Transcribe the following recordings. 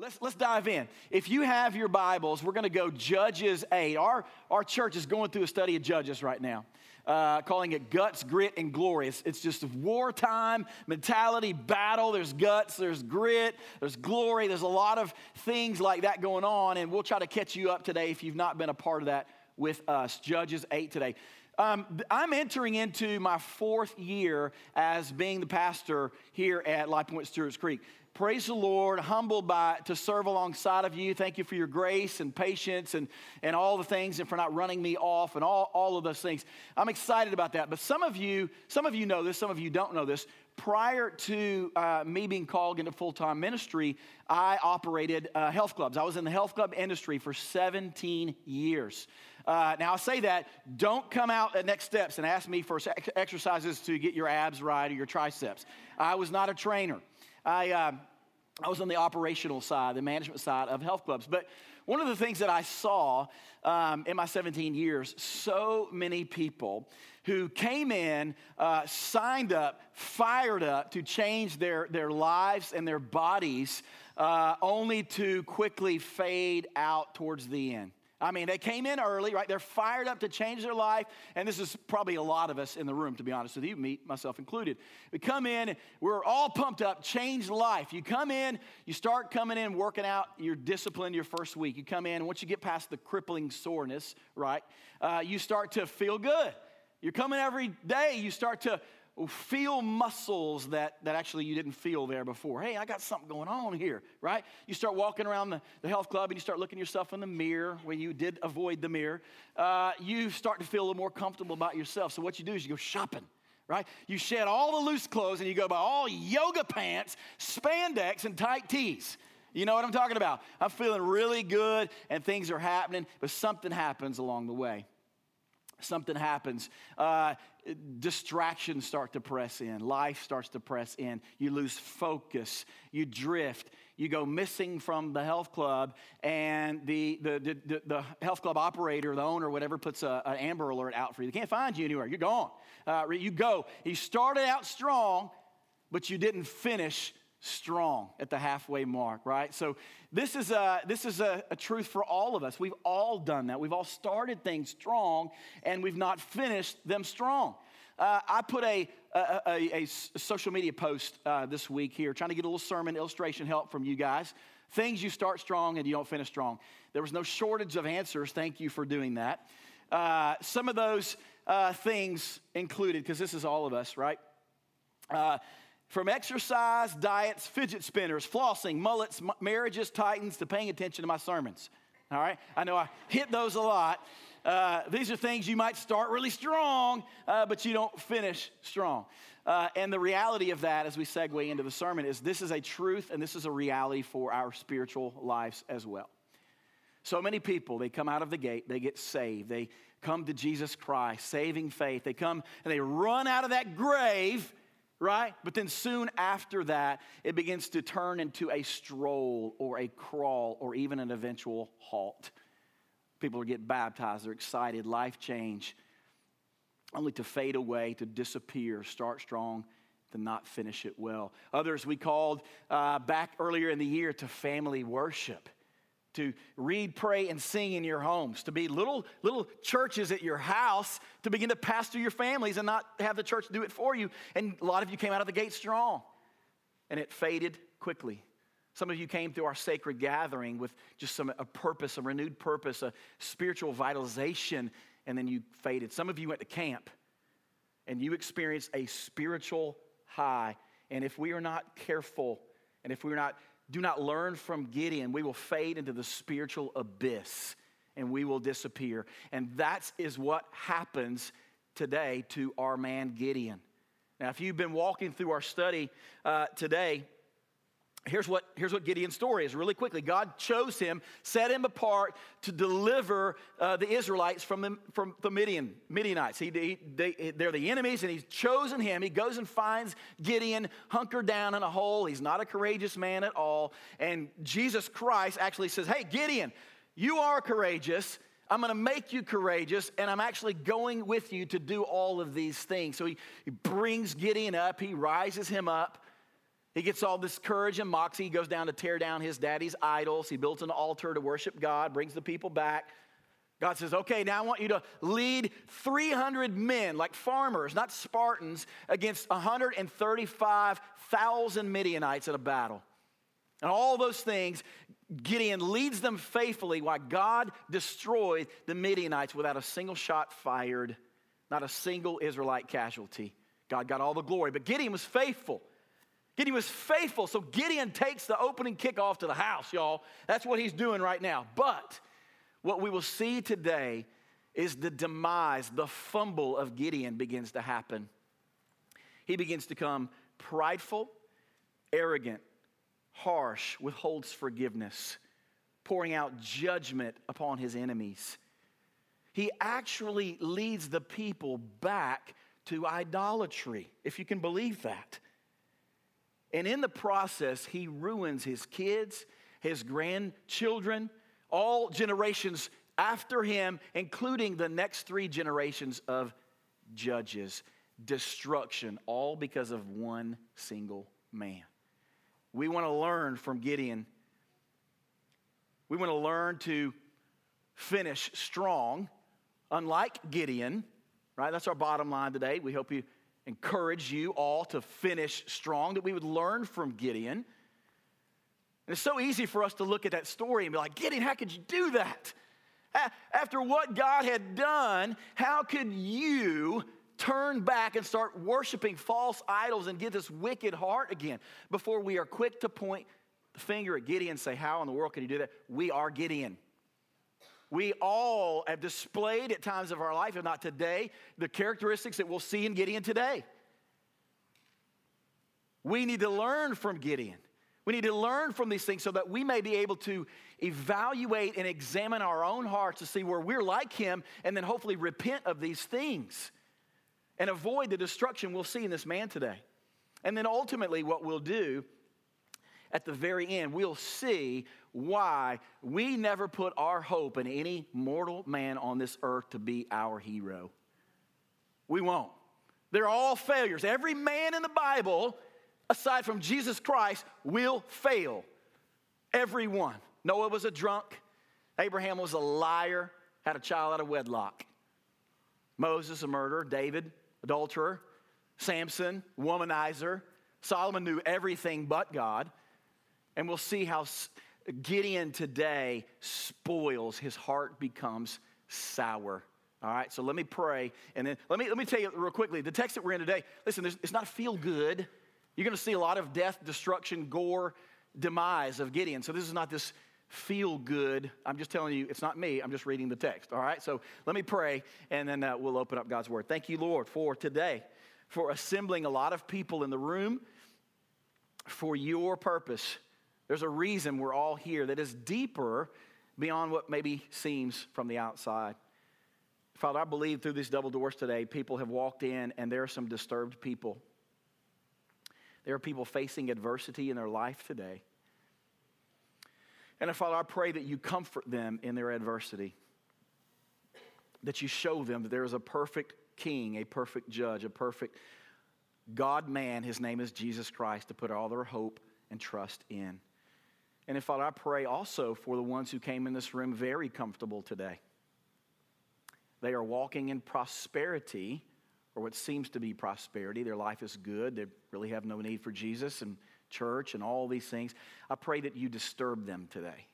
Let's, let's dive in. If you have your Bibles, we're going to go Judges 8. Our, our church is going through a study of Judges right now, uh, calling it Guts, Grit, and Glory. It's, it's just wartime mentality, battle. There's guts, there's grit, there's glory. There's a lot of things like that going on, and we'll try to catch you up today if you've not been a part of that with us. Judges 8 today. Um, I'm entering into my fourth year as being the pastor here at Life Point Stewart's Creek. Praise the Lord, humbled by to serve alongside of you. Thank you for your grace and patience and, and all the things and for not running me off and all, all of those things. I'm excited about that. But some of you, some of you know this, some of you don't know this. Prior to uh, me being called into full-time ministry, I operated uh, health clubs. I was in the health club industry for 17 years. Uh, now, I say that, don't come out at Next Steps and ask me for exercises to get your abs right or your triceps. I was not a trainer. I, uh, I was on the operational side, the management side of health clubs. But one of the things that I saw um, in my 17 years, so many people who came in, uh, signed up, fired up to change their, their lives and their bodies, uh, only to quickly fade out towards the end. I mean, they came in early, right? They're fired up to change their life. And this is probably a lot of us in the room, to be honest with you, me, myself included. We come in, we're all pumped up, change life. You come in, you start coming in, working out, you're disciplined your first week. You come in, once you get past the crippling soreness, right, uh, you start to feel good. You're coming every day, you start to feel muscles that, that actually you didn't feel there before. Hey, I got something going on here, right? You start walking around the, the health club and you start looking yourself in the mirror when you did avoid the mirror. Uh, you start to feel a little more comfortable about yourself. So, what you do is you go shopping. Right? You shed all the loose clothes and you go buy all yoga pants, spandex, and tight tees. You know what I'm talking about? I'm feeling really good and things are happening, but something happens along the way something happens. Uh, distractions start to press in. Life starts to press in. You lose focus. You drift. You go missing from the health club, and the, the, the, the health club operator, the owner, whatever, puts an Amber Alert out for you. They can't find you anywhere. You're gone. Uh, you go. You started out strong, but you didn't finish strong at the halfway mark, right? So this is a this is a, a, truth for all of us. We've all done that. We've all started things strong, and we've not finished them strong. Uh, I put a, a, a, a social media post uh, this week here, trying to get a little sermon illustration help from you guys. Things you start strong and you don't finish strong. There was no shortage of answers. Thank you for doing that. Uh, some of those uh, things included, because this is all of us, right? From exercise, diets, fidget spinners, flossing, mullets, marriages, titans, to paying attention to my sermons. All right? I know I hit those a lot. Uh, these are things you might start really strong, uh, but you don't finish strong. Uh, and the reality of that, as we segue into the sermon, is this is a truth and this is a reality for our spiritual lives as well. So many people, they come out of the gate, they get saved, they come to Jesus Christ, saving faith. They come and they run out of that grave right? But then soon after that, it begins to turn into a stroll or a crawl or even an eventual halt. People are getting baptized, they're excited, life change, only to fade away, to disappear, start strong, to not finish it well. Others we called uh, back earlier in the year to family worship to read, pray, and sing in your homes, to be little, little churches at your house, to begin to pastor your families and not have the church do it for you. And a lot of you came out of the gate strong, and it faded quickly. Some of you came through our sacred gathering with just some, a purpose, a renewed purpose, a spiritual vitalization, and then you faded. Some of you went to camp and you experienced a spiritual high. And if we are not careful, and if we're not do not learn from Gideon, we will fade into the spiritual abyss and we will disappear. And that is what happens today to our man Gideon. Now, if you've been walking through our study uh, today, Here's what, here's what Gideon's story is really quickly. God chose him, set him apart to deliver uh, the Israelites from the, from the Midian, Midianites. He, he, they, they're the enemies, and he's chosen him. He goes and finds Gideon hunkered down in a hole. He's not a courageous man at all. And Jesus Christ actually says, Hey, Gideon, you are courageous. I'm going to make you courageous, and I'm actually going with you to do all of these things. So he, he brings Gideon up, he rises him up He gets all this courage and moxie. He goes down to tear down his daddy's idols. He builds an altar to worship God, brings the people back. God says, okay, now I want you to lead 300 men, like farmers, not Spartans, against 135,000 Midianites in a battle. And all those things, Gideon leads them faithfully while God destroyed the Midianites without a single shot fired, not a single Israelite casualty. God got all the glory. But Gideon was faithful. Gideon was faithful. So Gideon takes the opening kickoff to the house, y'all. That's what he's doing right now. But what we will see today is the demise, the fumble of Gideon begins to happen. He begins to come prideful, arrogant, harsh, withholds forgiveness, pouring out judgment upon his enemies. He actually leads the people back to idolatry, if you can believe that. And in the process, he ruins his kids, his grandchildren, all generations after him, including the next three generations of judges. Destruction, all because of one single man. We want to learn from Gideon. We want to learn to finish strong, unlike Gideon, right? That's our bottom line today. We hope you encourage you all to finish strong, that we would learn from Gideon. And it's so easy for us to look at that story and be like, Gideon, how could you do that? After what God had done, how could you turn back and start worshiping false idols and get this wicked heart again before we are quick to point the finger at Gideon and say, How in the world can you do that? We are Gideon. We all have displayed at times of our life, if not today, the characteristics that we'll see in Gideon today. We need to learn from Gideon. We need to learn from these things so that we may be able to evaluate and examine our own hearts to see where we're like him and then hopefully repent of these things and avoid the destruction we'll see in this man today. And then ultimately, what we'll do at the very end, we'll see why we never put our hope in any mortal man on this earth to be our hero. We won't. They're all failures. Every man in the Bible, aside from Jesus Christ, will fail. Everyone. Noah was a drunk. Abraham was a liar, had a child out of wedlock. Moses, a murderer. David, adulterer, Samson, womanizer. Solomon knew everything but God. And we'll see how Gideon today spoils, his heart becomes sour. All right, so let me pray. And then let me, let me tell you real quickly the text that we're in today, listen, it's not feel good. You're going to see a lot of death, destruction, gore, demise of Gideon. So this is not this feel good. I'm just telling you, it's not me. I'm just reading the text. All right. So let me pray and then uh, we'll open up God's word. Thank you, Lord, for today, for assembling a lot of people in the room for your purpose. There's a reason we're all here that is deeper beyond what maybe seems from the outside. Father, I believe through these double doors today, people have walked in and there are some disturbed people. There are people facing adversity in their life today. And uh, Father, I pray that you comfort them in their adversity, that you show them that there is a perfect king, a perfect judge, a perfect God man. His name is Jesus Christ, to put all their hope and trust in. And Father, I pray also for the ones who came in this room very comfortable today. They are walking in prosperity, or what seems to be prosperity. Their life is good. They really have no need for Jesus and church and all these things. I pray that you disturb them today.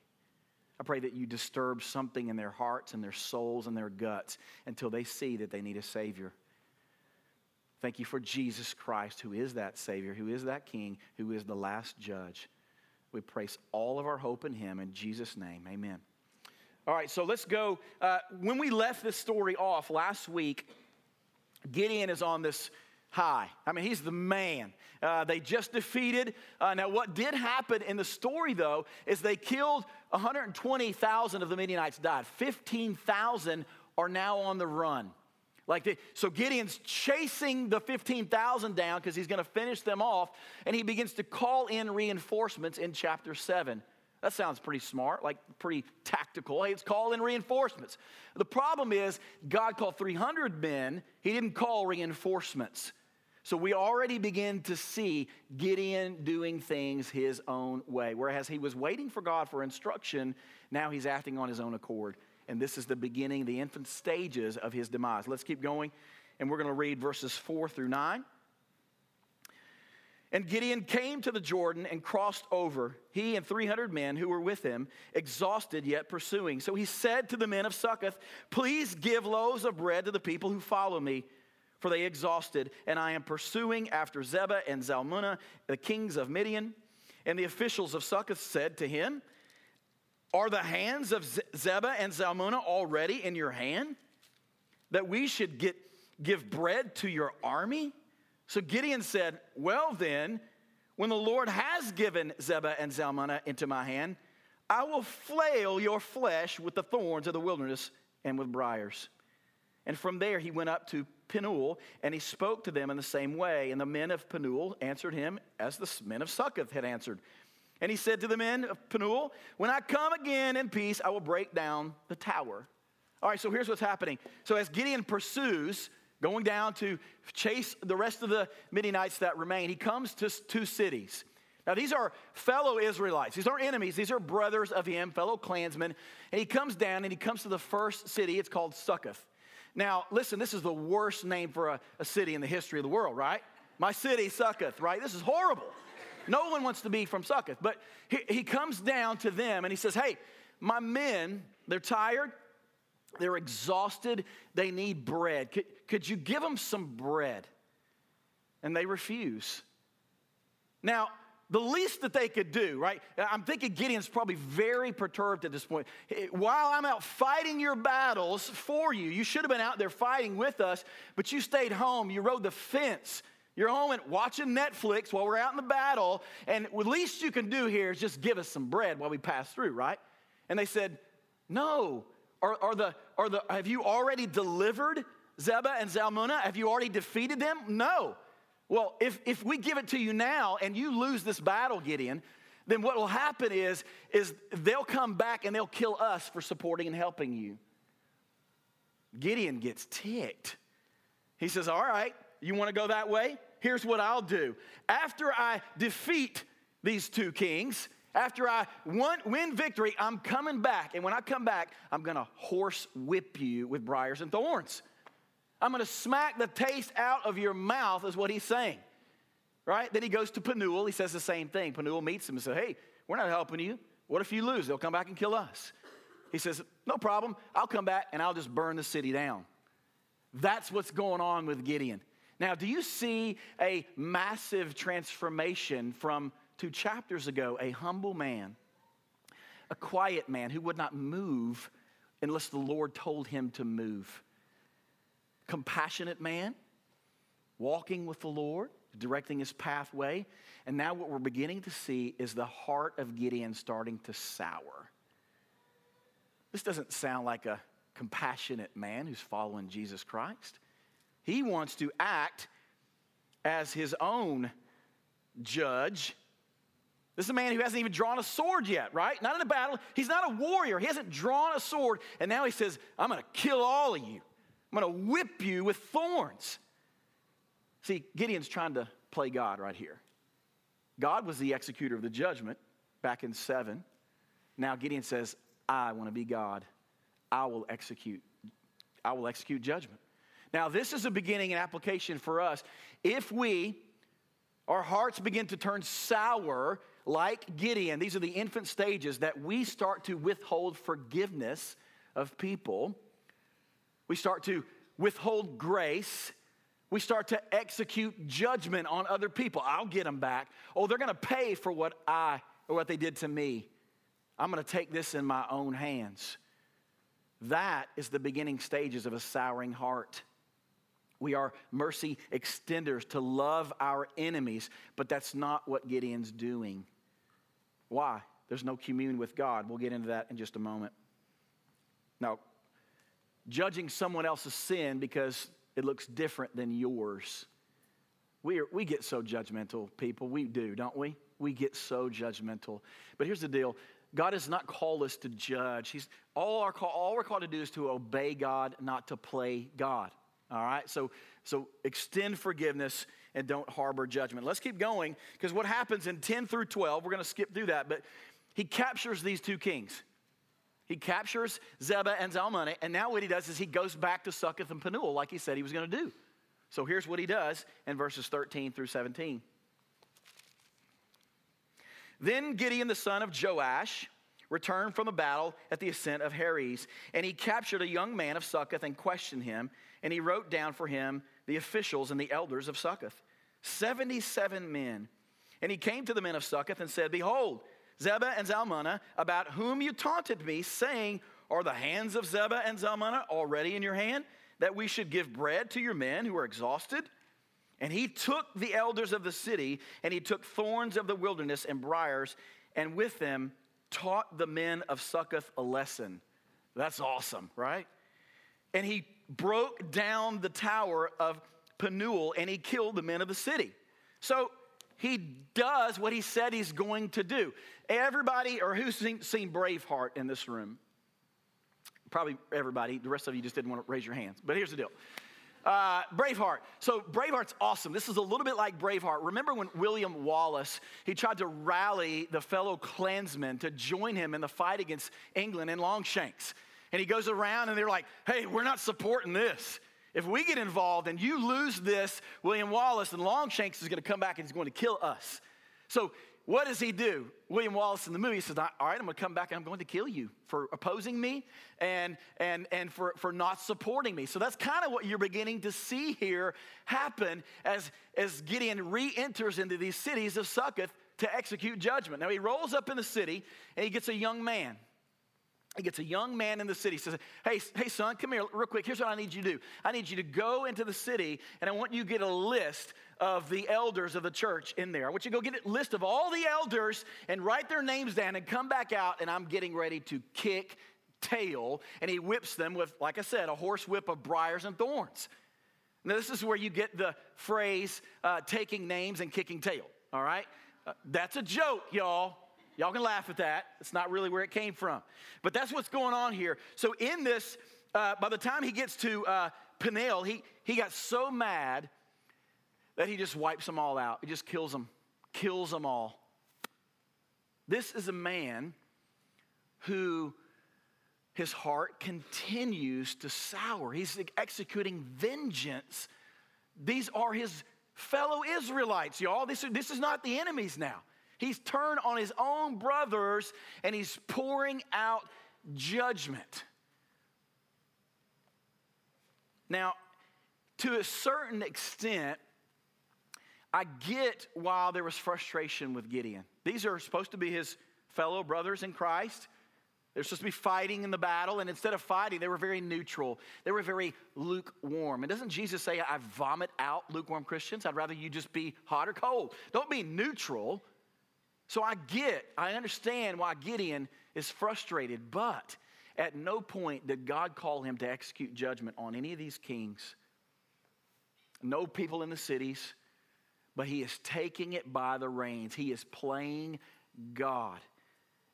I pray that you disturb something in their hearts and their souls and their guts until they see that they need a Savior. Thank you for Jesus Christ, who is that Savior, who is that King, who is the last judge. We place all of our hope in Him in Jesus' name. Amen. All right, so let's go. Uh, when we left this story off last week, Gideon is on this high. I mean, he's the man. Uh, they just defeated. Uh, now, what did happen in the story, though, is they killed 120,000 of the Midianites, died. 15,000 are now on the run. Like the, so Gideon's chasing the 15,000 down because he's going to finish them off, and he begins to call in reinforcements in chapter 7. That sounds pretty smart, like pretty tactical. Hey, it's call in reinforcements. The problem is, God called 300 men, He didn't call reinforcements. So we already begin to see Gideon doing things his own way. Whereas he was waiting for God for instruction, now he's acting on his own accord. And this is the beginning, the infant stages of his demise. Let's keep going, and we're going to read verses 4 through 9. And Gideon came to the Jordan and crossed over, he and 300 men who were with him, exhausted yet pursuing. So he said to the men of Succoth, Please give loaves of bread to the people who follow me, for they exhausted, and I am pursuing after Zebah and Zalmunna, the kings of Midian. And the officials of Succoth said to him, Are the hands of Zebah and Zalmunna already in your hand, that we should get, give bread to your army? So Gideon said, Well, then, when the Lord has given Zebah and Zalmunna into my hand, I will flail your flesh with the thorns of the wilderness and with briars. And from there he went up to Penuel, and he spoke to them in the same way. And the men of Penuel answered him as the men of Succoth had answered. And he said to the men of Penuel, When I come again in peace, I will break down the tower. All right, so here's what's happening. So as Gideon pursues, going down to chase the rest of the Midianites that remain. He comes to two cities. Now, these are fellow Israelites. These aren't enemies. These are brothers of him, fellow clansmen. And he comes down and he comes to the first city. It's called Succoth. Now, listen, this is the worst name for a, a city in the history of the world, right? My city, Succoth, right? This is horrible. No one wants to be from Succoth. But he, he comes down to them and he says, Hey, my men, they're tired. They're exhausted. They need bread. Could, could you give them some bread? And they refuse. Now, the least that they could do, right? I'm thinking Gideon's probably very perturbed at this point. While I'm out fighting your battles for you, you should have been out there fighting with us, but you stayed home. You rode the fence. You're home and watching Netflix while we're out in the battle, and the least you can do here is just give us some bread while we pass through, right? And they said, No, are, are, the, are the, have you already delivered Zebah and Zalmunna? Have you already defeated them? No. Well, if, if we give it to you now and you lose this battle, Gideon, then what will happen is, is they'll come back and they'll kill us for supporting and helping you. Gideon gets ticked. He says, All right, you want to go that way? Here's what I'll do. After I defeat these two kings, after I win victory, I'm coming back. And when I come back, I'm going to horse whip you with briars and thorns. I'm going to smack the taste out of your mouth, is what he's saying. Right? Then he goes to Penuel. He says the same thing. Penuel meets him and says, Hey, we're not helping you. What if you lose? They'll come back and kill us. He says, No problem. I'll come back and I'll just burn the city down. That's what's going on with Gideon. Now, do you see a massive transformation from two chapters ago, a humble man, a quiet man who would not move unless the Lord told him to move. Compassionate man, walking with the Lord, directing his pathway. And now what we're beginning to see is the heart of Gideon starting to sour. This doesn't sound like a compassionate man who's following Jesus Christ. He wants to act as his own judge this is a man who hasn't even drawn a sword yet, right? Not in a battle. He's not a warrior. He hasn't drawn a sword. And now he says, I'm going to kill all of you. I'm going to whip you with thorns. See, Gideon's trying to play God right here. God was the executor of the judgment back in 7. Now Gideon says, I want to be God. I will execute. I will execute judgment. Now, this is a beginning and application for us. If we, our hearts begin to turn sour like Gideon, these are the infant stages that we start to withhold forgiveness of people. We start to withhold grace. We start to execute judgment on other people. I'll get them back. Oh, they're going to pay for what I or what they did to me. I'm going to take this in my own hands. That is the beginning stages of a souring heart. We are mercy extenders to love our enemies, but that's not what Gideon's doing. Why? There's no commune with God. We'll get into that in just a moment. Now, judging someone else's sin because it looks different than yours. We, are, we get so judgmental, people. We do, don't we? We get so judgmental. But here's the deal God has not called us to judge. He's, all, our call, all we're called to do is to obey God, not to play God. All right? So, so extend forgiveness and don't harbor judgment. Let's keep going because what happens in 10 through 12, we're going to skip through that, but he captures these two kings. He captures Zebah and Zalmunna, and now what he does is he goes back to Succoth and Penuel like he said he was going to do. So here's what he does in verses 13 through 17. Then Gideon the son of Joash returned from the battle at the ascent of Heres, and he captured a young man of Succoth and questioned him, and he wrote down for him the officials and the elders of Succoth, 77 men. And he came to the men of Succoth and said, Behold, Zebah and Zalmunna, about whom you taunted me, saying, Are the hands of Zebah and Zalmunna already in your hand, that we should give bread to your men who are exhausted? And he took the elders of the city, and he took thorns of the wilderness and briars, and with them taught the men of Succoth a lesson. That's awesome, right? And he broke down the tower of Penuel, and he killed the men of the city. So he does what he said he's going to do. Everybody, or who's seen, seen Braveheart in this room? Probably everybody. The rest of you just didn't want to raise your hands. But here's the deal. Uh, Braveheart. So Braveheart's awesome. This is a little bit like Braveheart. Remember when William Wallace he tried to rally the fellow clansmen to join him in the fight against England in Longshanks, and he goes around and they're like, "Hey, we're not supporting this." If we get involved and you lose this, William Wallace and Longshanks is going to come back and he's going to kill us. So what does he do? William Wallace in the movie says, All right, I'm going to come back and I'm going to kill you for opposing me and, and, and for, for not supporting me. So that's kind of what you're beginning to see here happen as, as Gideon re enters into these cities of Succoth to execute judgment. Now he rolls up in the city and he gets a young man. He gets a young man in the city, says, Hey, hey, son, come here real quick. Here's what I need you to do. I need you to go into the city, and I want you to get a list of the elders of the church in there. I want you to go get a list of all the elders and write their names down and come back out, and I'm getting ready to kick tail. And he whips them with, like I said, a horse whip of briars and thorns. Now, this is where you get the phrase uh, taking names and kicking tail, all right? Uh, that's a joke, y'all. Y'all can laugh at that. It's not really where it came from. But that's what's going on here. So, in this, uh, by the time he gets to uh, Penuel, he, he got so mad that he just wipes them all out. He just kills them, kills them all. This is a man who his heart continues to sour. He's executing vengeance. These are his fellow Israelites, y'all. This, this is not the enemies now. He's turned on his own brothers and he's pouring out judgment. Now, to a certain extent, I get why there was frustration with Gideon. These are supposed to be his fellow brothers in Christ. They're supposed to be fighting in the battle, and instead of fighting, they were very neutral. They were very lukewarm. And doesn't Jesus say, I vomit out lukewarm Christians? I'd rather you just be hot or cold. Don't be neutral. So I get, I understand why Gideon is frustrated, but at no point did God call him to execute judgment on any of these kings. No people in the cities, but he is taking it by the reins. He is playing God.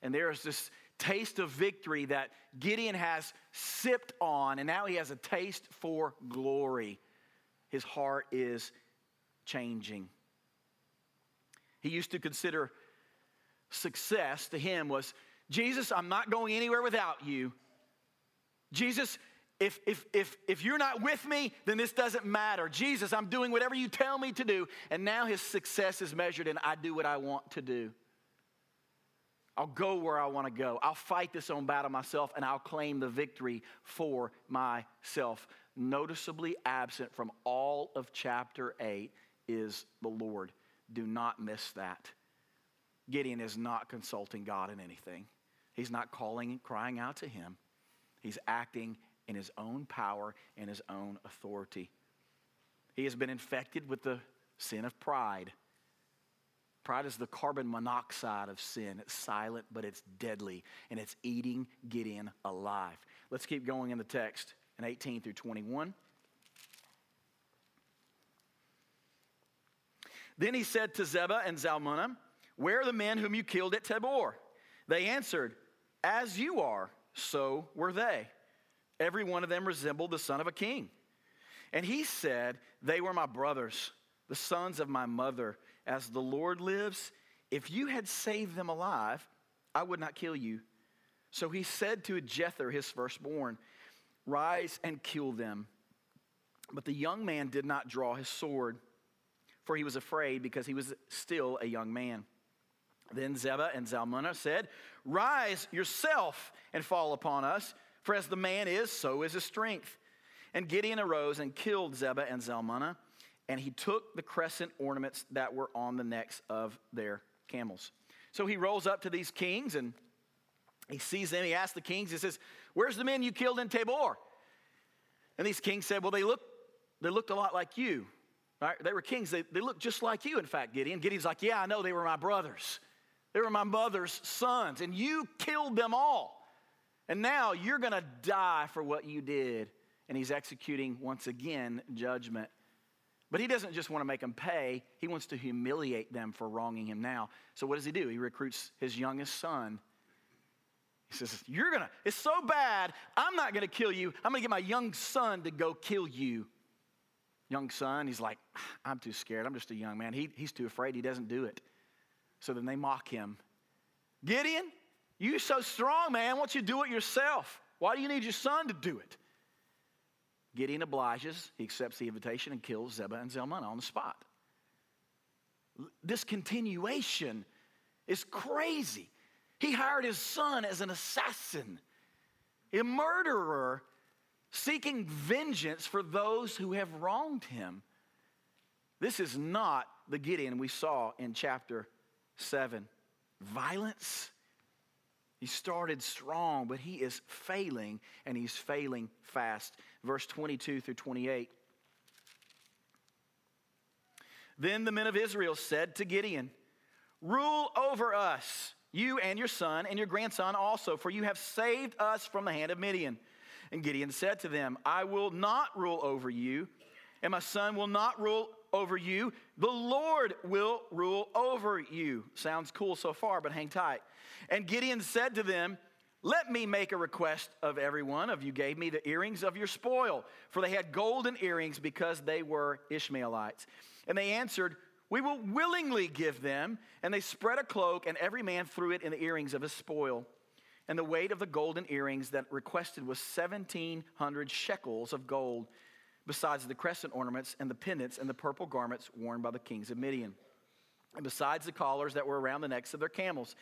And there is this taste of victory that Gideon has sipped on, and now he has a taste for glory. His heart is changing. He used to consider success to him was Jesus, I'm not going anywhere without you. Jesus, if, if, if, if you're not with me, then this doesn't matter. Jesus, I'm doing whatever you tell me to do. And now his success is measured in I do what I want to do. I'll go where I want to go. I'll fight this own battle myself and I'll claim the victory for myself. Noticeably absent from all of chapter 8 is the Lord. Do not miss that. Gideon is not consulting God in anything. He's not calling and crying out to him. He's acting in his own power and his own authority. He has been infected with the sin of pride. Pride is the carbon monoxide of sin. It's silent, but it's deadly, and it's eating Gideon alive. Let's keep going in the text in 18 through 21. Then he said to Zebah and Zalmunna, where are the men whom you killed at Tabor? They answered, As you are, so were they. Every one of them resembled the son of a king. And he said, They were my brothers, the sons of my mother. As the Lord lives, if you had saved them alive, I would not kill you. So he said to Jether, his firstborn, Rise and kill them. But the young man did not draw his sword, for he was afraid because he was still a young man. Then Zebah and Zalmunna said, Rise yourself and fall upon us, for as the man is, so is his strength. And Gideon arose and killed Zebah and Zalmunna, and he took the crescent ornaments that were on the necks of their camels. So he rolls up to these kings and he sees them. He asks the kings, he says, Where's the men you killed in Tabor? And these kings said, Well, they, look, they looked a lot like you. Right? They were kings. They, they looked just like you, in fact, Gideon. Gideon's like, Yeah, I know they were my brothers. They were my mother's sons, and you killed them all. And now you're going to die for what you did. And he's executing once again judgment. But he doesn't just want to make them pay, he wants to humiliate them for wronging him now. So what does he do? He recruits his youngest son. He says, You're going to, it's so bad, I'm not going to kill you. I'm going to get my young son to go kill you. Young son, he's like, I'm too scared. I'm just a young man. He, he's too afraid. He doesn't do it. So then they mock him. Gideon, you so strong, man. Why don't you do it yourself? Why do you need your son to do it? Gideon obliges. He accepts the invitation and kills Zebah and Zalmunna on the spot. This continuation is crazy. He hired his son as an assassin, a murderer seeking vengeance for those who have wronged him. This is not the Gideon we saw in chapter 7. Violence. He started strong, but he is failing, and he's failing fast. Verse 22 through 28. Then the men of Israel said to Gideon, Rule over us, you and your son and your grandson also, for you have saved us from the hand of Midian. And Gideon said to them, I will not rule over you, and my son will not rule over you. The Lord will rule over you. Sounds cool so far, but hang tight. And Gideon said to them, Let me make a request of every one of you gave me the earrings of your spoil, for they had golden earrings because they were Ishmaelites. And they answered, We will willingly give them. And they spread a cloak, and every man threw it in the earrings of his spoil. And the weight of the golden earrings that requested was 1,700 shekels of gold besides the crescent ornaments and the pendants and the purple garments worn by the kings of Midian. And besides the collars that were around the necks of their camels.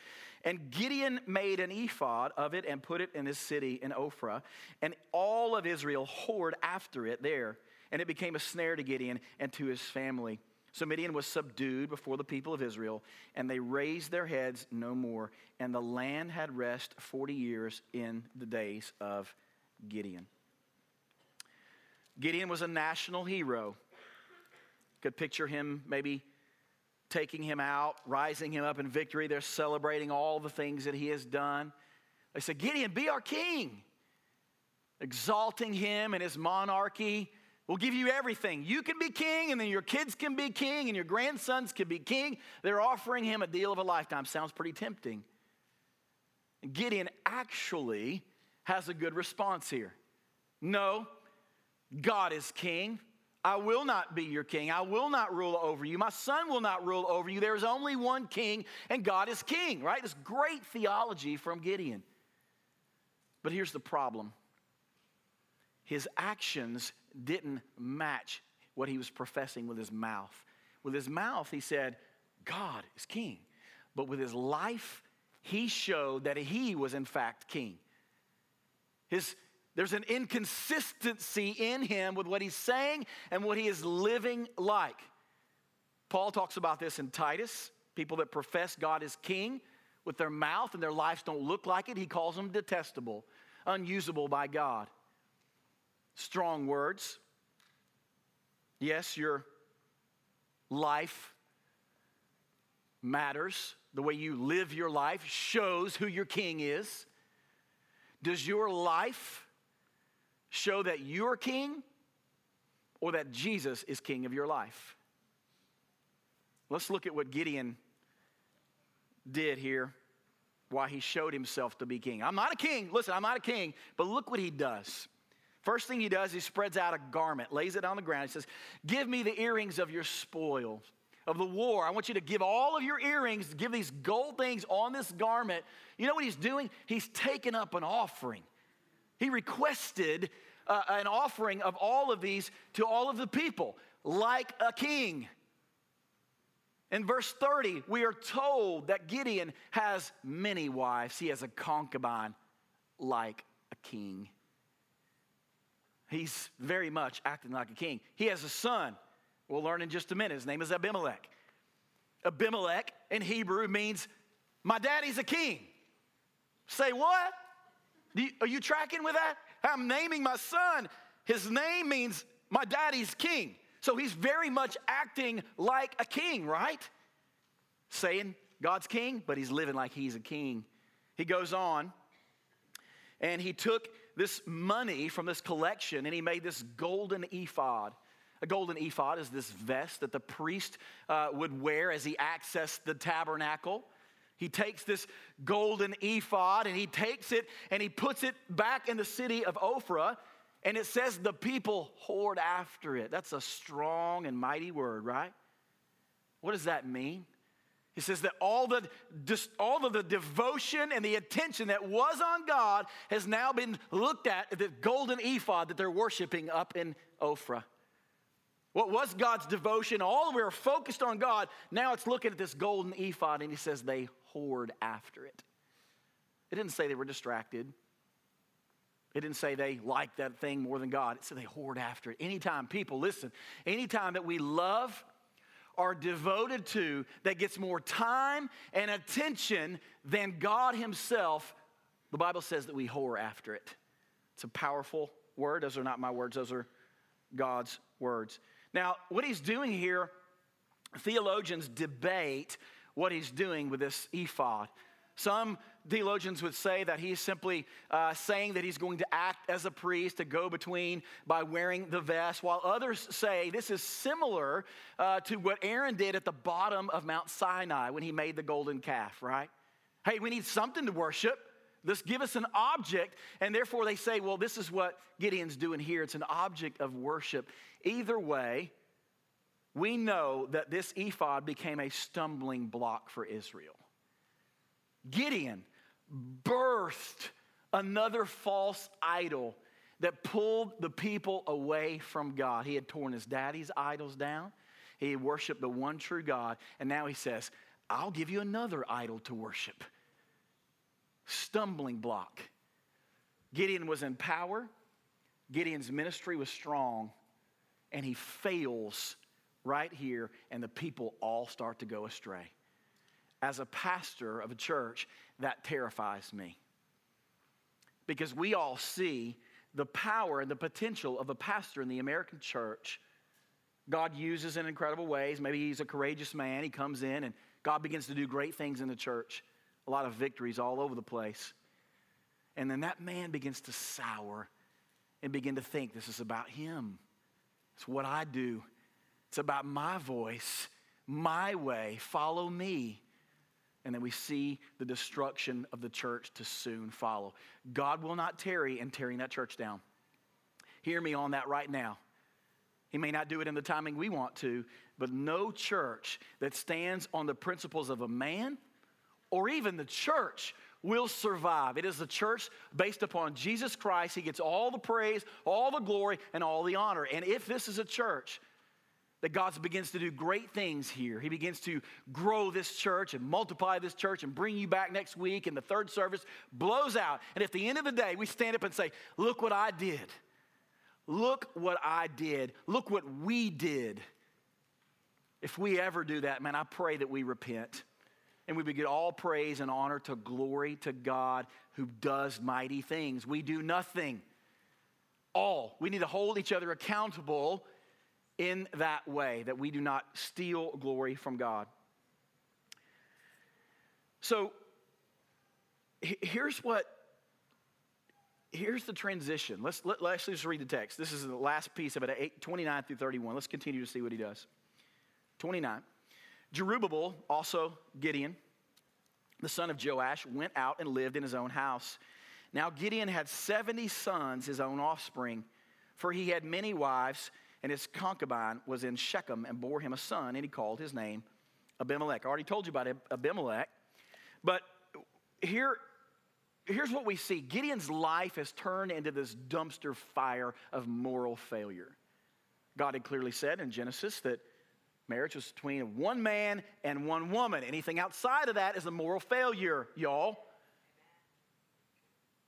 And Gideon made an ephod of it and put it in his city in Ophrah. And all of Israel whored after it there. And it became a snare to Gideon and to his family. So Midian was subdued before the people of Israel, and they raised their heads no more. And the land had rest 40 years in the days of Gideon. Gideon was a national hero. Could picture him maybe taking him out, rising him up in victory. They're celebrating all the things that he has done. They said, Gideon, be our king, exalting him and his monarchy. We'll give you everything. You can be king, and then your kids can be king, and your grandsons can be king. They're offering him a deal of a lifetime. Sounds pretty tempting. Gideon actually has a good response here. No, God is king. I will not be your king. I will not rule over you. My son will not rule over you. There is only one king, and God is king, right? This great theology from Gideon. But here's the problem his actions didn't match what he was professing with his mouth. With his mouth, he said, God is king. But with his life, he showed that he was in fact king. His, there's an inconsistency in him with what he's saying and what he is living like. Paul talks about this in Titus. People that profess God is king with their mouth and their lives don't look like it, he calls them detestable, unusable by God. Strong words. Yes, your life matters. The way you live your life shows who your king is. Does your life show that you're king or that Jesus is king of your life? Let's look at what Gideon did here, why he showed himself to be king. I'm not a king. Listen, I'm not a king, but look what he does. First thing he does, he spreads out a garment, lays it on the ground. He says, Give me the earrings of your spoils of the war. I want you to give all of your earrings, give these gold things on this garment. You know what he's doing? He's taken up an offering. He requested uh, an offering of all of these to all of the people, like a king. In verse 30, we are told that Gideon has many wives. He has a concubine like a king. He's very much acting like a king. He has a son. We'll learn in just a minute. His name is Abimelech. Abimelech in Hebrew means my daddy's a king. Say what? You, are you tracking with that? I'm naming my son. His name means my daddy's king. So he's very much acting like a king, right? Saying God's king, but he's living like he's a king. He goes on and he took this money from this collection and he made this golden ephod. A golden ephod is this vest that the priest uh, would wear as he accessed the tabernacle. He takes this golden ephod and he takes it and he puts it back in the city of Ophrah. And it says the people whored after it. That's a strong and mighty word, right? What does that mean? He says that all the, all of the devotion and the attention that was on God has now been looked at, the golden ephod that they're worshiping up in Ophrah. What was God's devotion? All we were focused on God. Now it's looking at this golden ephod, and he says they whored after it. It didn't say they were distracted. It didn't say they liked that thing more than God. It said they hoard after it. Anytime, people, listen, anytime that we love are devoted to that gets more time and attention than God Himself, the Bible says that we whore after it. It's a powerful word. Those are not my words, those are God's words. Now, what he's doing here, theologians debate what he's doing with this ephod. Some theologians would say that he's simply uh, saying that he's going to act as a priest to go between by wearing the vest, while others say this is similar uh, to what Aaron did at the bottom of Mount Sinai when he made the golden calf, right? Hey, we need something to worship. Let's give us an object. And therefore, they say, well, this is what Gideon's doing here. It's an object of worship. Either way, we know that this ephod became a stumbling block for Israel. Gideon birthed another false idol that pulled the people away from God. He had torn his daddy's idols down, he worshiped the one true God, and now he says, I'll give you another idol to worship. Stumbling block. Gideon was in power, Gideon's ministry was strong, and he fails right here, and the people all start to go astray as a pastor of a church, that terrifies me. Because we all see the power and the potential of a pastor in the American church. God uses in incredible ways. Maybe he's a courageous man. He comes in and God begins to do great things in the church, a lot of victories all over the place. And then that man begins to sour and begin to think this is about him. It's what I do. It's about my voice, my way. Follow me and then we see the destruction of the church to soon follow. God will not tarry in tearing that church down. Hear me on that right now. He may not do it in the timing we want to, but no church that stands on the principles of a man or even the church will survive. It is the church based upon Jesus Christ. He gets all the praise, all the glory, and all the honor. And if this is a church that God begins to do great things here. He begins to grow this church and multiply this church and bring you back next week, and the third service blows out. And at the end of the day, we stand up and say, Look what I did. Look what I did. Look what we did. If we ever do that, man, I pray that we repent and we get all praise and honor to glory to God who does mighty things. We do nothing. All. We need to hold each other accountable in that way, that we do not steal glory from God. So here's what here's the transition. Let's, let, let us just read the text. This is the last piece of it, 8, 29 through 31. Let's continue to see what he does. 29. Jerubbaal, also Gideon, the son of Joash, went out and lived in his own house. Now Gideon had 70 sons, his own offspring, for he had many wives, and his concubine was in Shechem and bore him a son, and he called his name Abimelech. I already told you about Abimelech, but here, here's what we see Gideon's life has turned into this dumpster fire of moral failure. God had clearly said in Genesis that marriage was between one man and one woman. Anything outside of that is a moral failure, y'all.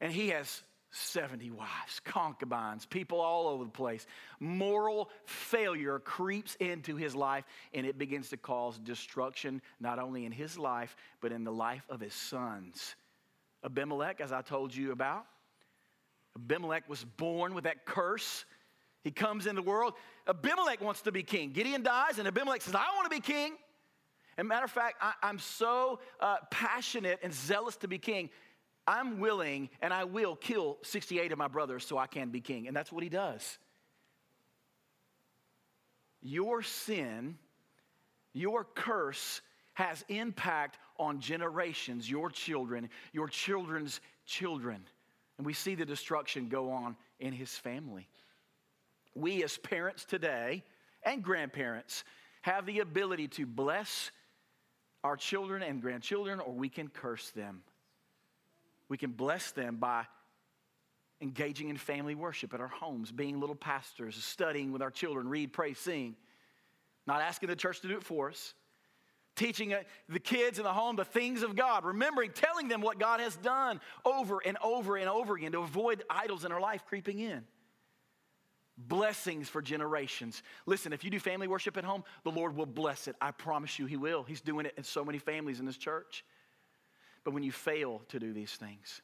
And he has 70 wives, concubines, people all over the place. Moral failure creeps into his life and it begins to cause destruction, not only in his life, but in the life of his sons. Abimelech, as I told you about, Abimelech was born with that curse. He comes in the world. Abimelech wants to be king. Gideon dies, and Abimelech says, I want to be king. And matter of fact, I, am so uh, passionate and zealous to be king. I'm willing and I will kill 68 of my brothers so I can be king. And that's what he does. Your sin, your curse has impact on generations, your children, your children's children. And we see the destruction go on in his family. We, as parents today and grandparents, have the ability to bless our children and grandchildren, or we can curse them. We can bless them by engaging in family worship at our homes, being little pastors, studying with our children, read, pray, sing, not asking the church to do it for us, teaching uh, the kids in the home the things of God, remembering, telling them what God has done over and over and over again to avoid idols in our life creeping in. Blessings for generations. Listen, if you do family worship at home, the Lord will bless it. I promise you, He will. He's doing it in so many families in this church. But when you fail to do these things,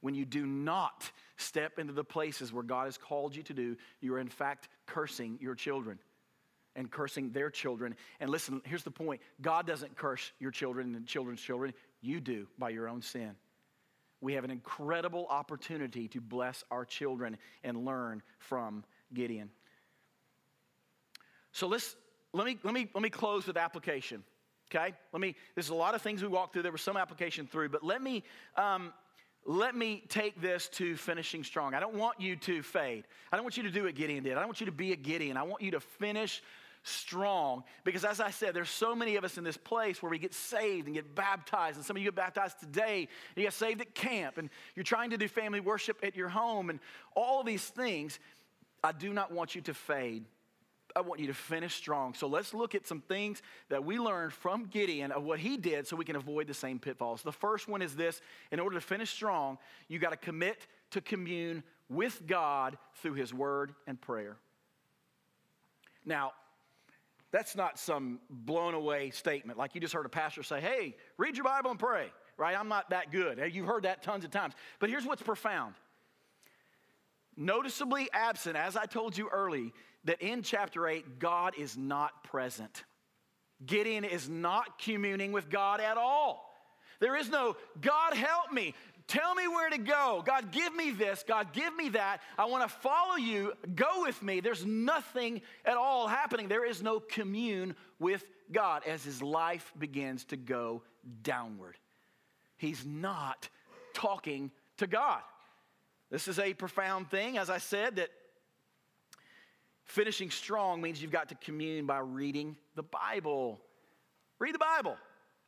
when you do not step into the places where God has called you to do, you are in fact cursing your children and cursing their children. And listen, here's the point God doesn't curse your children and children's children, you do by your own sin. We have an incredible opportunity to bless our children and learn from Gideon. So let's let me let me let me close with application. Okay? Let me, there's a lot of things we walked through. There was some application through, but let me, um, let me take this to finishing strong. I don't want you to fade. I don't want you to do what Gideon did. I don't want you to be a Gideon. I want you to finish strong because as i said there's so many of us in this place where we get saved and get baptized and some of you get baptized today you get saved at camp and you're trying to do family worship at your home and all these things i do not want you to fade I want you to finish strong. So let's look at some things that we learned from Gideon of what he did so we can avoid the same pitfalls. The first one is this in order to finish strong, you got to commit to commune with God through his word and prayer. Now, that's not some blown away statement like you just heard a pastor say, hey, read your Bible and pray, right? I'm not that good. You've heard that tons of times. But here's what's profound noticeably absent, as I told you early, that in chapter 8, God is not present. Gideon is not communing with God at all. There is no, God help me. Tell me where to go. God, give me this. God, give me that. I want to follow you. Go with me. There's nothing at all happening. There is no commune with God as his life begins to go downward. He's not talking to God. This is a profound thing, as I said, that finishing strong means you've got to commune by reading the Bible. Read the Bible.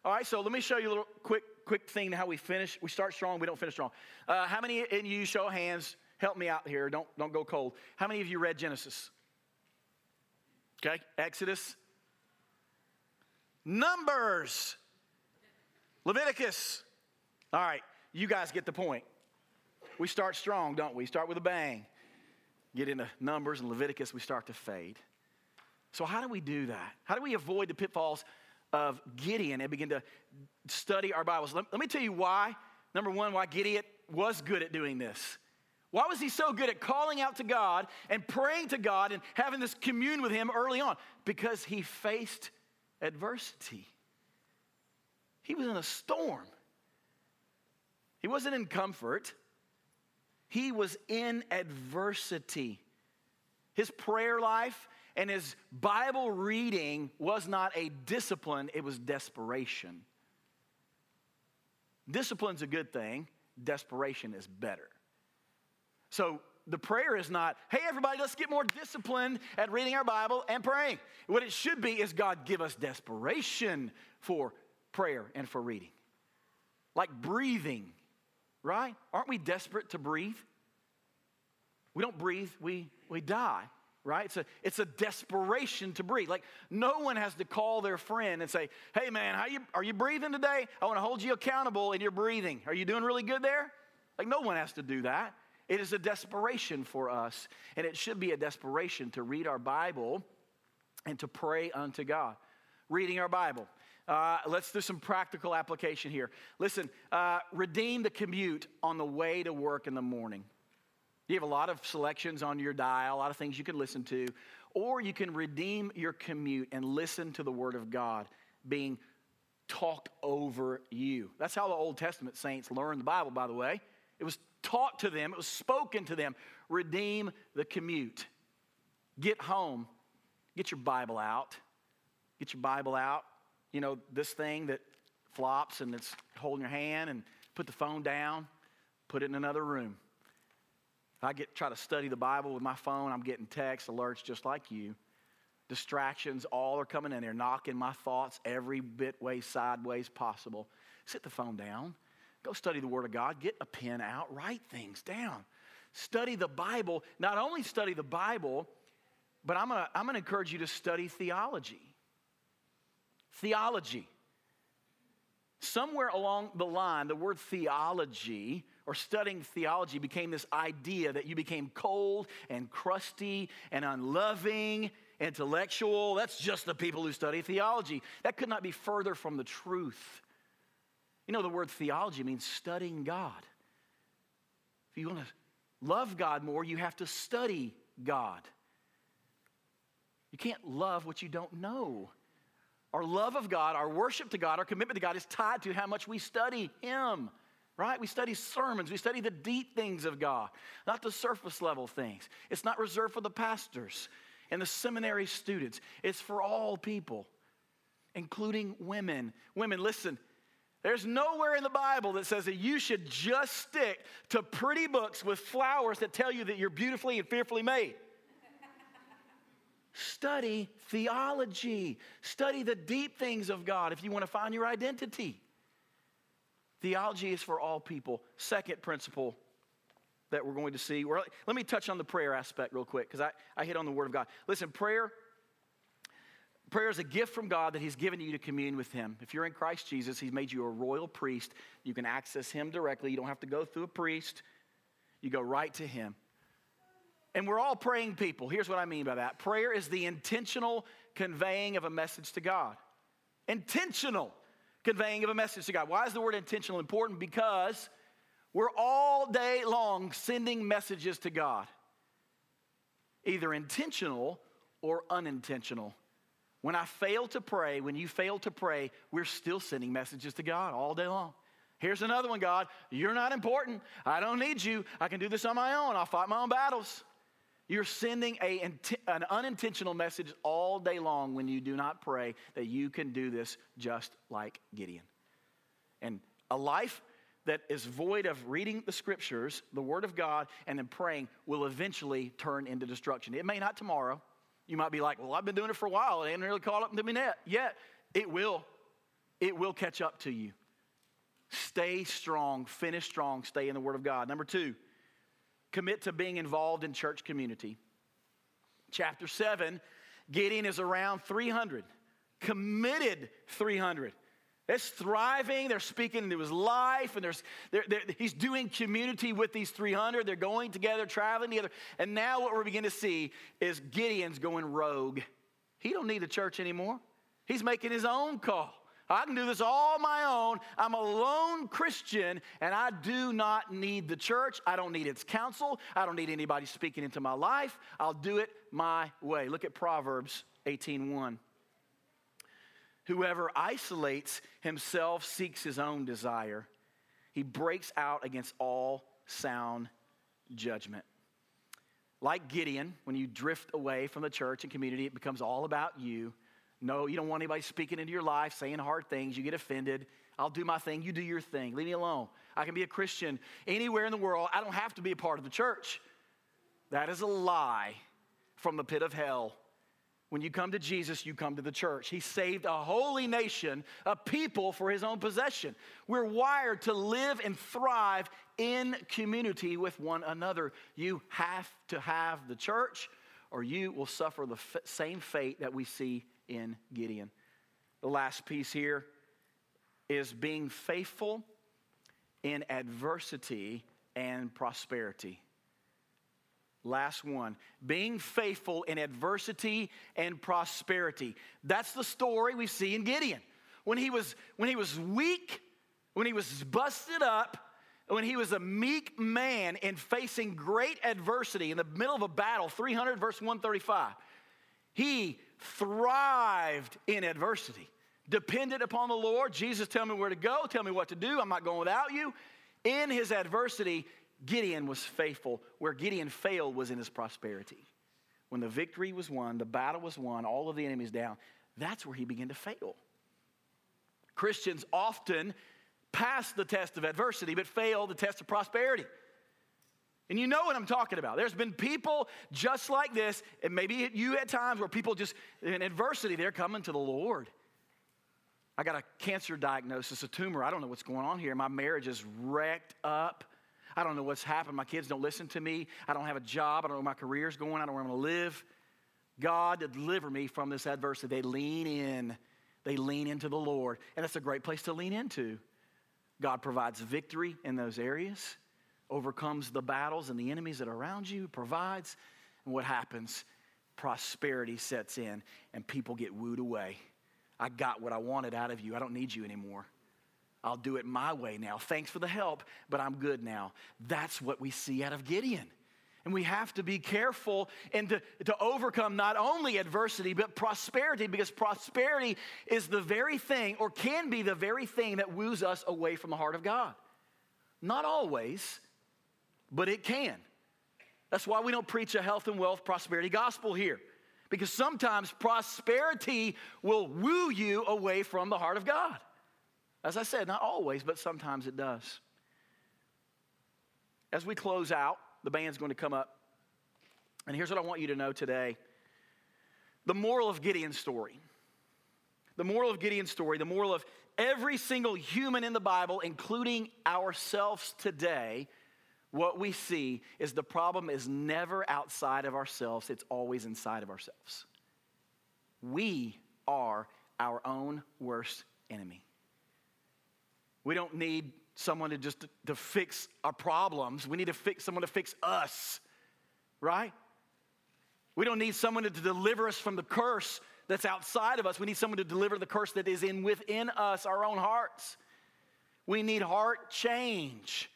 All right, so let me show you a little quick, quick thing how we finish. We start strong, we don't finish strong. Uh, how many in you show hands? Help me out here. Don't, don't go cold. How many of you read Genesis? Okay, Exodus, Numbers, Leviticus. All right, you guys get the point. We start strong, don't we? Start with a bang. Get into Numbers and Leviticus, we start to fade. So, how do we do that? How do we avoid the pitfalls of Gideon and begin to study our Bibles? Let, let me tell you why. Number one, why Gideon was good at doing this. Why was he so good at calling out to God and praying to God and having this commune with Him early on? Because he faced adversity. He was in a storm. He wasn't in comfort. He was in adversity. His prayer life and his Bible reading was not a discipline, it was desperation. Discipline's a good thing. desperation is better. So the prayer is not, hey, everybody, let's get more disciplined at reading our Bible and praying. What it should be is God give us desperation for prayer and for reading. Like breathing, right? Aren't we desperate to breathe? We don't breathe, we, we die, right? It's a, it's a desperation to breathe. Like no one has to call their friend and say, hey man, how you, are you breathing today? I want to hold you accountable in your breathing. Are you doing really good there? Like no one has to do that. It is a desperation for us, and it should be a desperation to read our Bible and to pray unto God. Reading our Bible. Uh, let's do some practical application here. Listen, uh, redeem the commute on the way to work in the morning. You have a lot of selections on your dial, a lot of things you can listen to, or you can redeem your commute and listen to the Word of God being talked over you. That's how the Old Testament saints learned the Bible, by the way. It was taught to them, it was spoken to them. Redeem the commute. Get home, get your Bible out. Get your Bible out. You know, this thing that flops and it's holding your hand, and put the phone down, put it in another room. I get try to study the Bible with my phone, I'm getting text alerts just like you. Distractions all are coming in there, knocking my thoughts every bit way sideways possible. Sit the phone down. Go study the Word of God. Get a pen out. Write things down. Study the Bible. Not only study the Bible, but I'm going to I'm going to encourage you to study theology. Theology. Somewhere along the line, the word theology or studying theology became this idea that you became cold and crusty and unloving, intellectual. That's just the people who study theology. That could not be further from the truth. You know, the word theology means studying God. If you want to love God more, you have to study God. You can't love what you don't know. Our love of God, our worship to God, our commitment to God is tied to how much we study Him, right? We study sermons, we study the deep things of God, not the surface level things. It's not reserved for the pastors and the seminary students, it's for all people, including women. Women, listen, there's nowhere in the Bible that says that you should just stick to pretty books with flowers that tell you that you're beautifully and fearfully made. Study theology. Study the deep things of God if you want to find your identity. Theology is for all people. Second principle that we're going to see. Let me touch on the prayer aspect real quick because I, I hit on the Word of God. Listen, prayer Prayer is a gift from God that He's given you to commune with Him. If you're in Christ Jesus, He's made you a royal priest. You can access Him directly. You don't have to go through a priest, you go right to Him. And we're all praying people. Here's what I mean by that prayer is the intentional conveying of a message to God. Intentional conveying of a message to God. Why is the word intentional important? Because we're all day long sending messages to God, either intentional or unintentional. When I fail to pray, when you fail to pray, we're still sending messages to God all day long. Here's another one, God. You're not important. I don't need you. I can do this on my own. I'll fight my own battles. You're sending a, an unintentional message all day long when you do not pray that you can do this just like Gideon. And a life that is void of reading the scriptures, the word of God, and then praying will eventually turn into destruction. It may not tomorrow, you might be like, well, I've been doing it for a while. It ain't really caught up to me yet. It will. It will catch up to you. Stay strong, finish strong, stay in the Word of God. Number two, commit to being involved in church community. Chapter 7, Gideon is around 300, committed 300. It's thriving. They're speaking into his life, and there's, they're, they're, he's doing community with these 300. They're going together, traveling together. And now what we're beginning to see is Gideon's going rogue. He don't need the church anymore. He's making his own call. I can do this all my own. I'm a lone Christian, and I do not need the church. I don't need its counsel. I don't need anybody speaking into my life. I'll do it my way. Look at Proverbs 18:1. Whoever isolates himself seeks his own desire. He breaks out against all sound judgment. Like Gideon, when you drift away from the church and community, it becomes all about you. No, you don't want anybody speaking into your life, saying hard things. You get offended. I'll do my thing, you do your thing. Leave me alone. I can be a Christian anywhere in the world. I don't have to be a part of the church. That is a lie from the pit of hell. When you come to Jesus, you come to the church. He saved a holy nation, a people for his own possession. We're wired to live and thrive in community with one another. You have to have the church, or you will suffer the f- same fate that we see in Gideon. The last piece here is being faithful in adversity and prosperity. Last one. Being faithful in adversity and prosperity. That's the story we see in Gideon. When he was, when he was weak, when he was busted up, when he was a meek man and facing great adversity in the middle of a battle, 300 verse 135, he thrived in adversity. Depended upon the Lord. Jesus, tell me where to go, tell me what to do. I'm not going without you. In his adversity, Gideon was faithful. Where Gideon failed was in his prosperity. When the victory was won, the battle was won, all of the enemies down, that's where he began to fail. Christians often pass the test of adversity but fail the test of prosperity. And you know what I'm talking about. There's been people just like this, and maybe you at times where people just, in adversity, they're coming to the Lord. I got a cancer diagnosis, a tumor. I don't know what's going on here. My marriage is wrecked up. I don't know what's happened. My kids don't listen to me. I don't have a job. I don't know where my career's going. I don't know where I'm going to live. God, deliver me from this adversity. They lean in. They lean into the Lord. And that's a great place to lean into. God provides victory in those areas, overcomes the battles and the enemies that are around you, provides. And what happens? Prosperity sets in, and people get wooed away. I got what I wanted out of you. I don't need you anymore. I'll do it my way now. Thanks for the help, but I'm good now. That's what we see out of Gideon. And we have to be careful and to, to overcome not only adversity, but prosperity, because prosperity is the very thing, or can be the very thing, that woos us away from the heart of God. Not always, but it can. That's why we don't preach a health and wealth prosperity gospel here. Because sometimes prosperity will woo you away from the heart of God. As I said, not always, but sometimes it does. As we close out, the band's going to come up. And here's what I want you to know today the moral of Gideon's story. The moral of Gideon's story, the moral of every single human in the Bible, including ourselves today, what we see is the problem is never outside of ourselves, it's always inside of ourselves. We are our own worst enemy. We don't need someone to just to fix our problems. We need to fix someone to fix us, right? We don't need someone to deliver us from the curse that's outside of us. We need someone to deliver the curse that is in within us, our own hearts. We need heart change.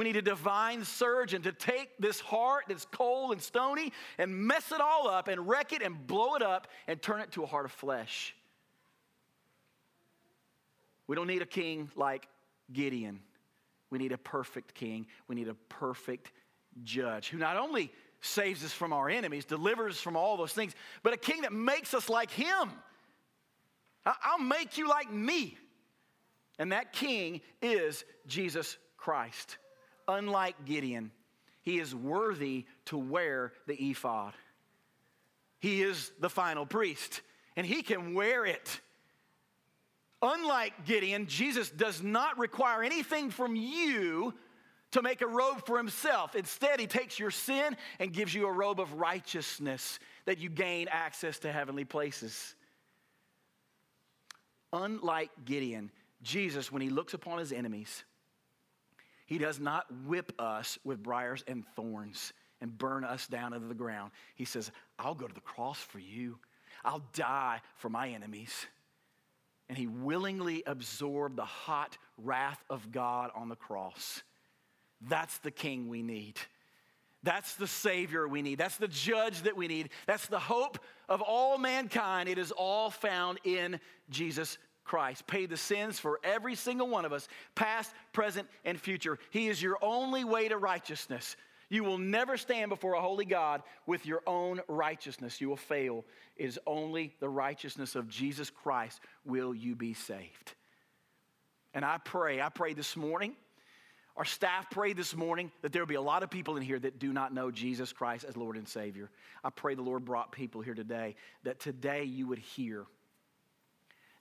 We need a divine surgeon to take this heart that's cold and stony and mess it all up and wreck it and blow it up and turn it to a heart of flesh. We don't need a king like Gideon. We need a perfect king. We need a perfect judge who not only saves us from our enemies, delivers us from all those things, but a king that makes us like him. I'll make you like me. And that king is Jesus Christ. Unlike Gideon, he is worthy to wear the ephod. He is the final priest, and he can wear it. Unlike Gideon, Jesus does not require anything from you to make a robe for himself. Instead, he takes your sin and gives you a robe of righteousness that you gain access to heavenly places. Unlike Gideon, Jesus, when he looks upon his enemies, he does not whip us with briars and thorns and burn us down into the ground. He says, I'll go to the cross for you, I'll die for my enemies and he willingly absorbed the hot wrath of God on the cross. That's the king we need. That's the Savior we need. That's the judge that we need. That's the hope of all mankind. It is all found in Jesus Christ. Paid the sins for every single one of us, past, present, and future. He is your only way to righteousness. You will never stand before a holy God with your own righteousness. You will fail. It is only the righteousness of Jesus Christ will you be saved. And I pray, I pray this morning, our staff prayed this morning that there will be a lot of people in here that do not know Jesus Christ as Lord and Savior. I pray the Lord brought people here today that today you would hear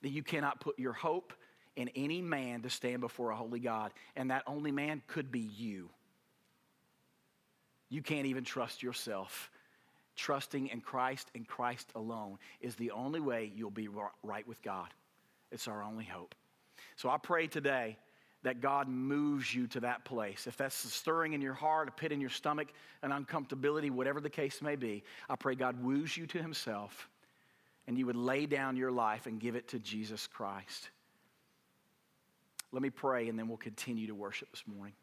that you cannot put your hope in any man to stand before a holy God, and that only man could be you. You can't even trust yourself. Trusting in Christ and Christ alone is the only way you'll be right with God. It's our only hope. So I pray today that God moves you to that place. If that's a stirring in your heart, a pit in your stomach, an uncomfortability, whatever the case may be, I pray God woos you to Himself and you would lay down your life and give it to Jesus Christ. Let me pray and then we'll continue to worship this morning.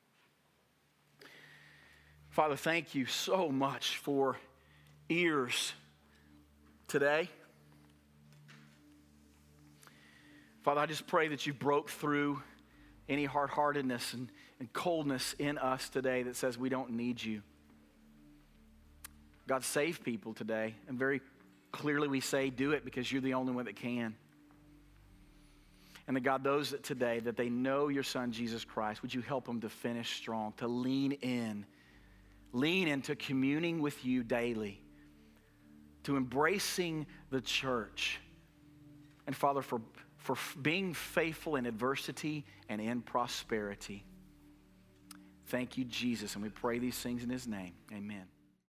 Father, thank you so much for ears today. Father, I just pray that you broke through any hard heartedness and, and coldness in us today that says we don't need you. God, save people today. And very clearly we say, do it because you're the only one that can. And God, those that today that they know your son Jesus Christ, would you help them to finish strong, to lean in, lean into communing with you daily, to embracing the church. And Father, for, for being faithful in adversity and in prosperity. Thank you, Jesus. And we pray these things in his name. Amen.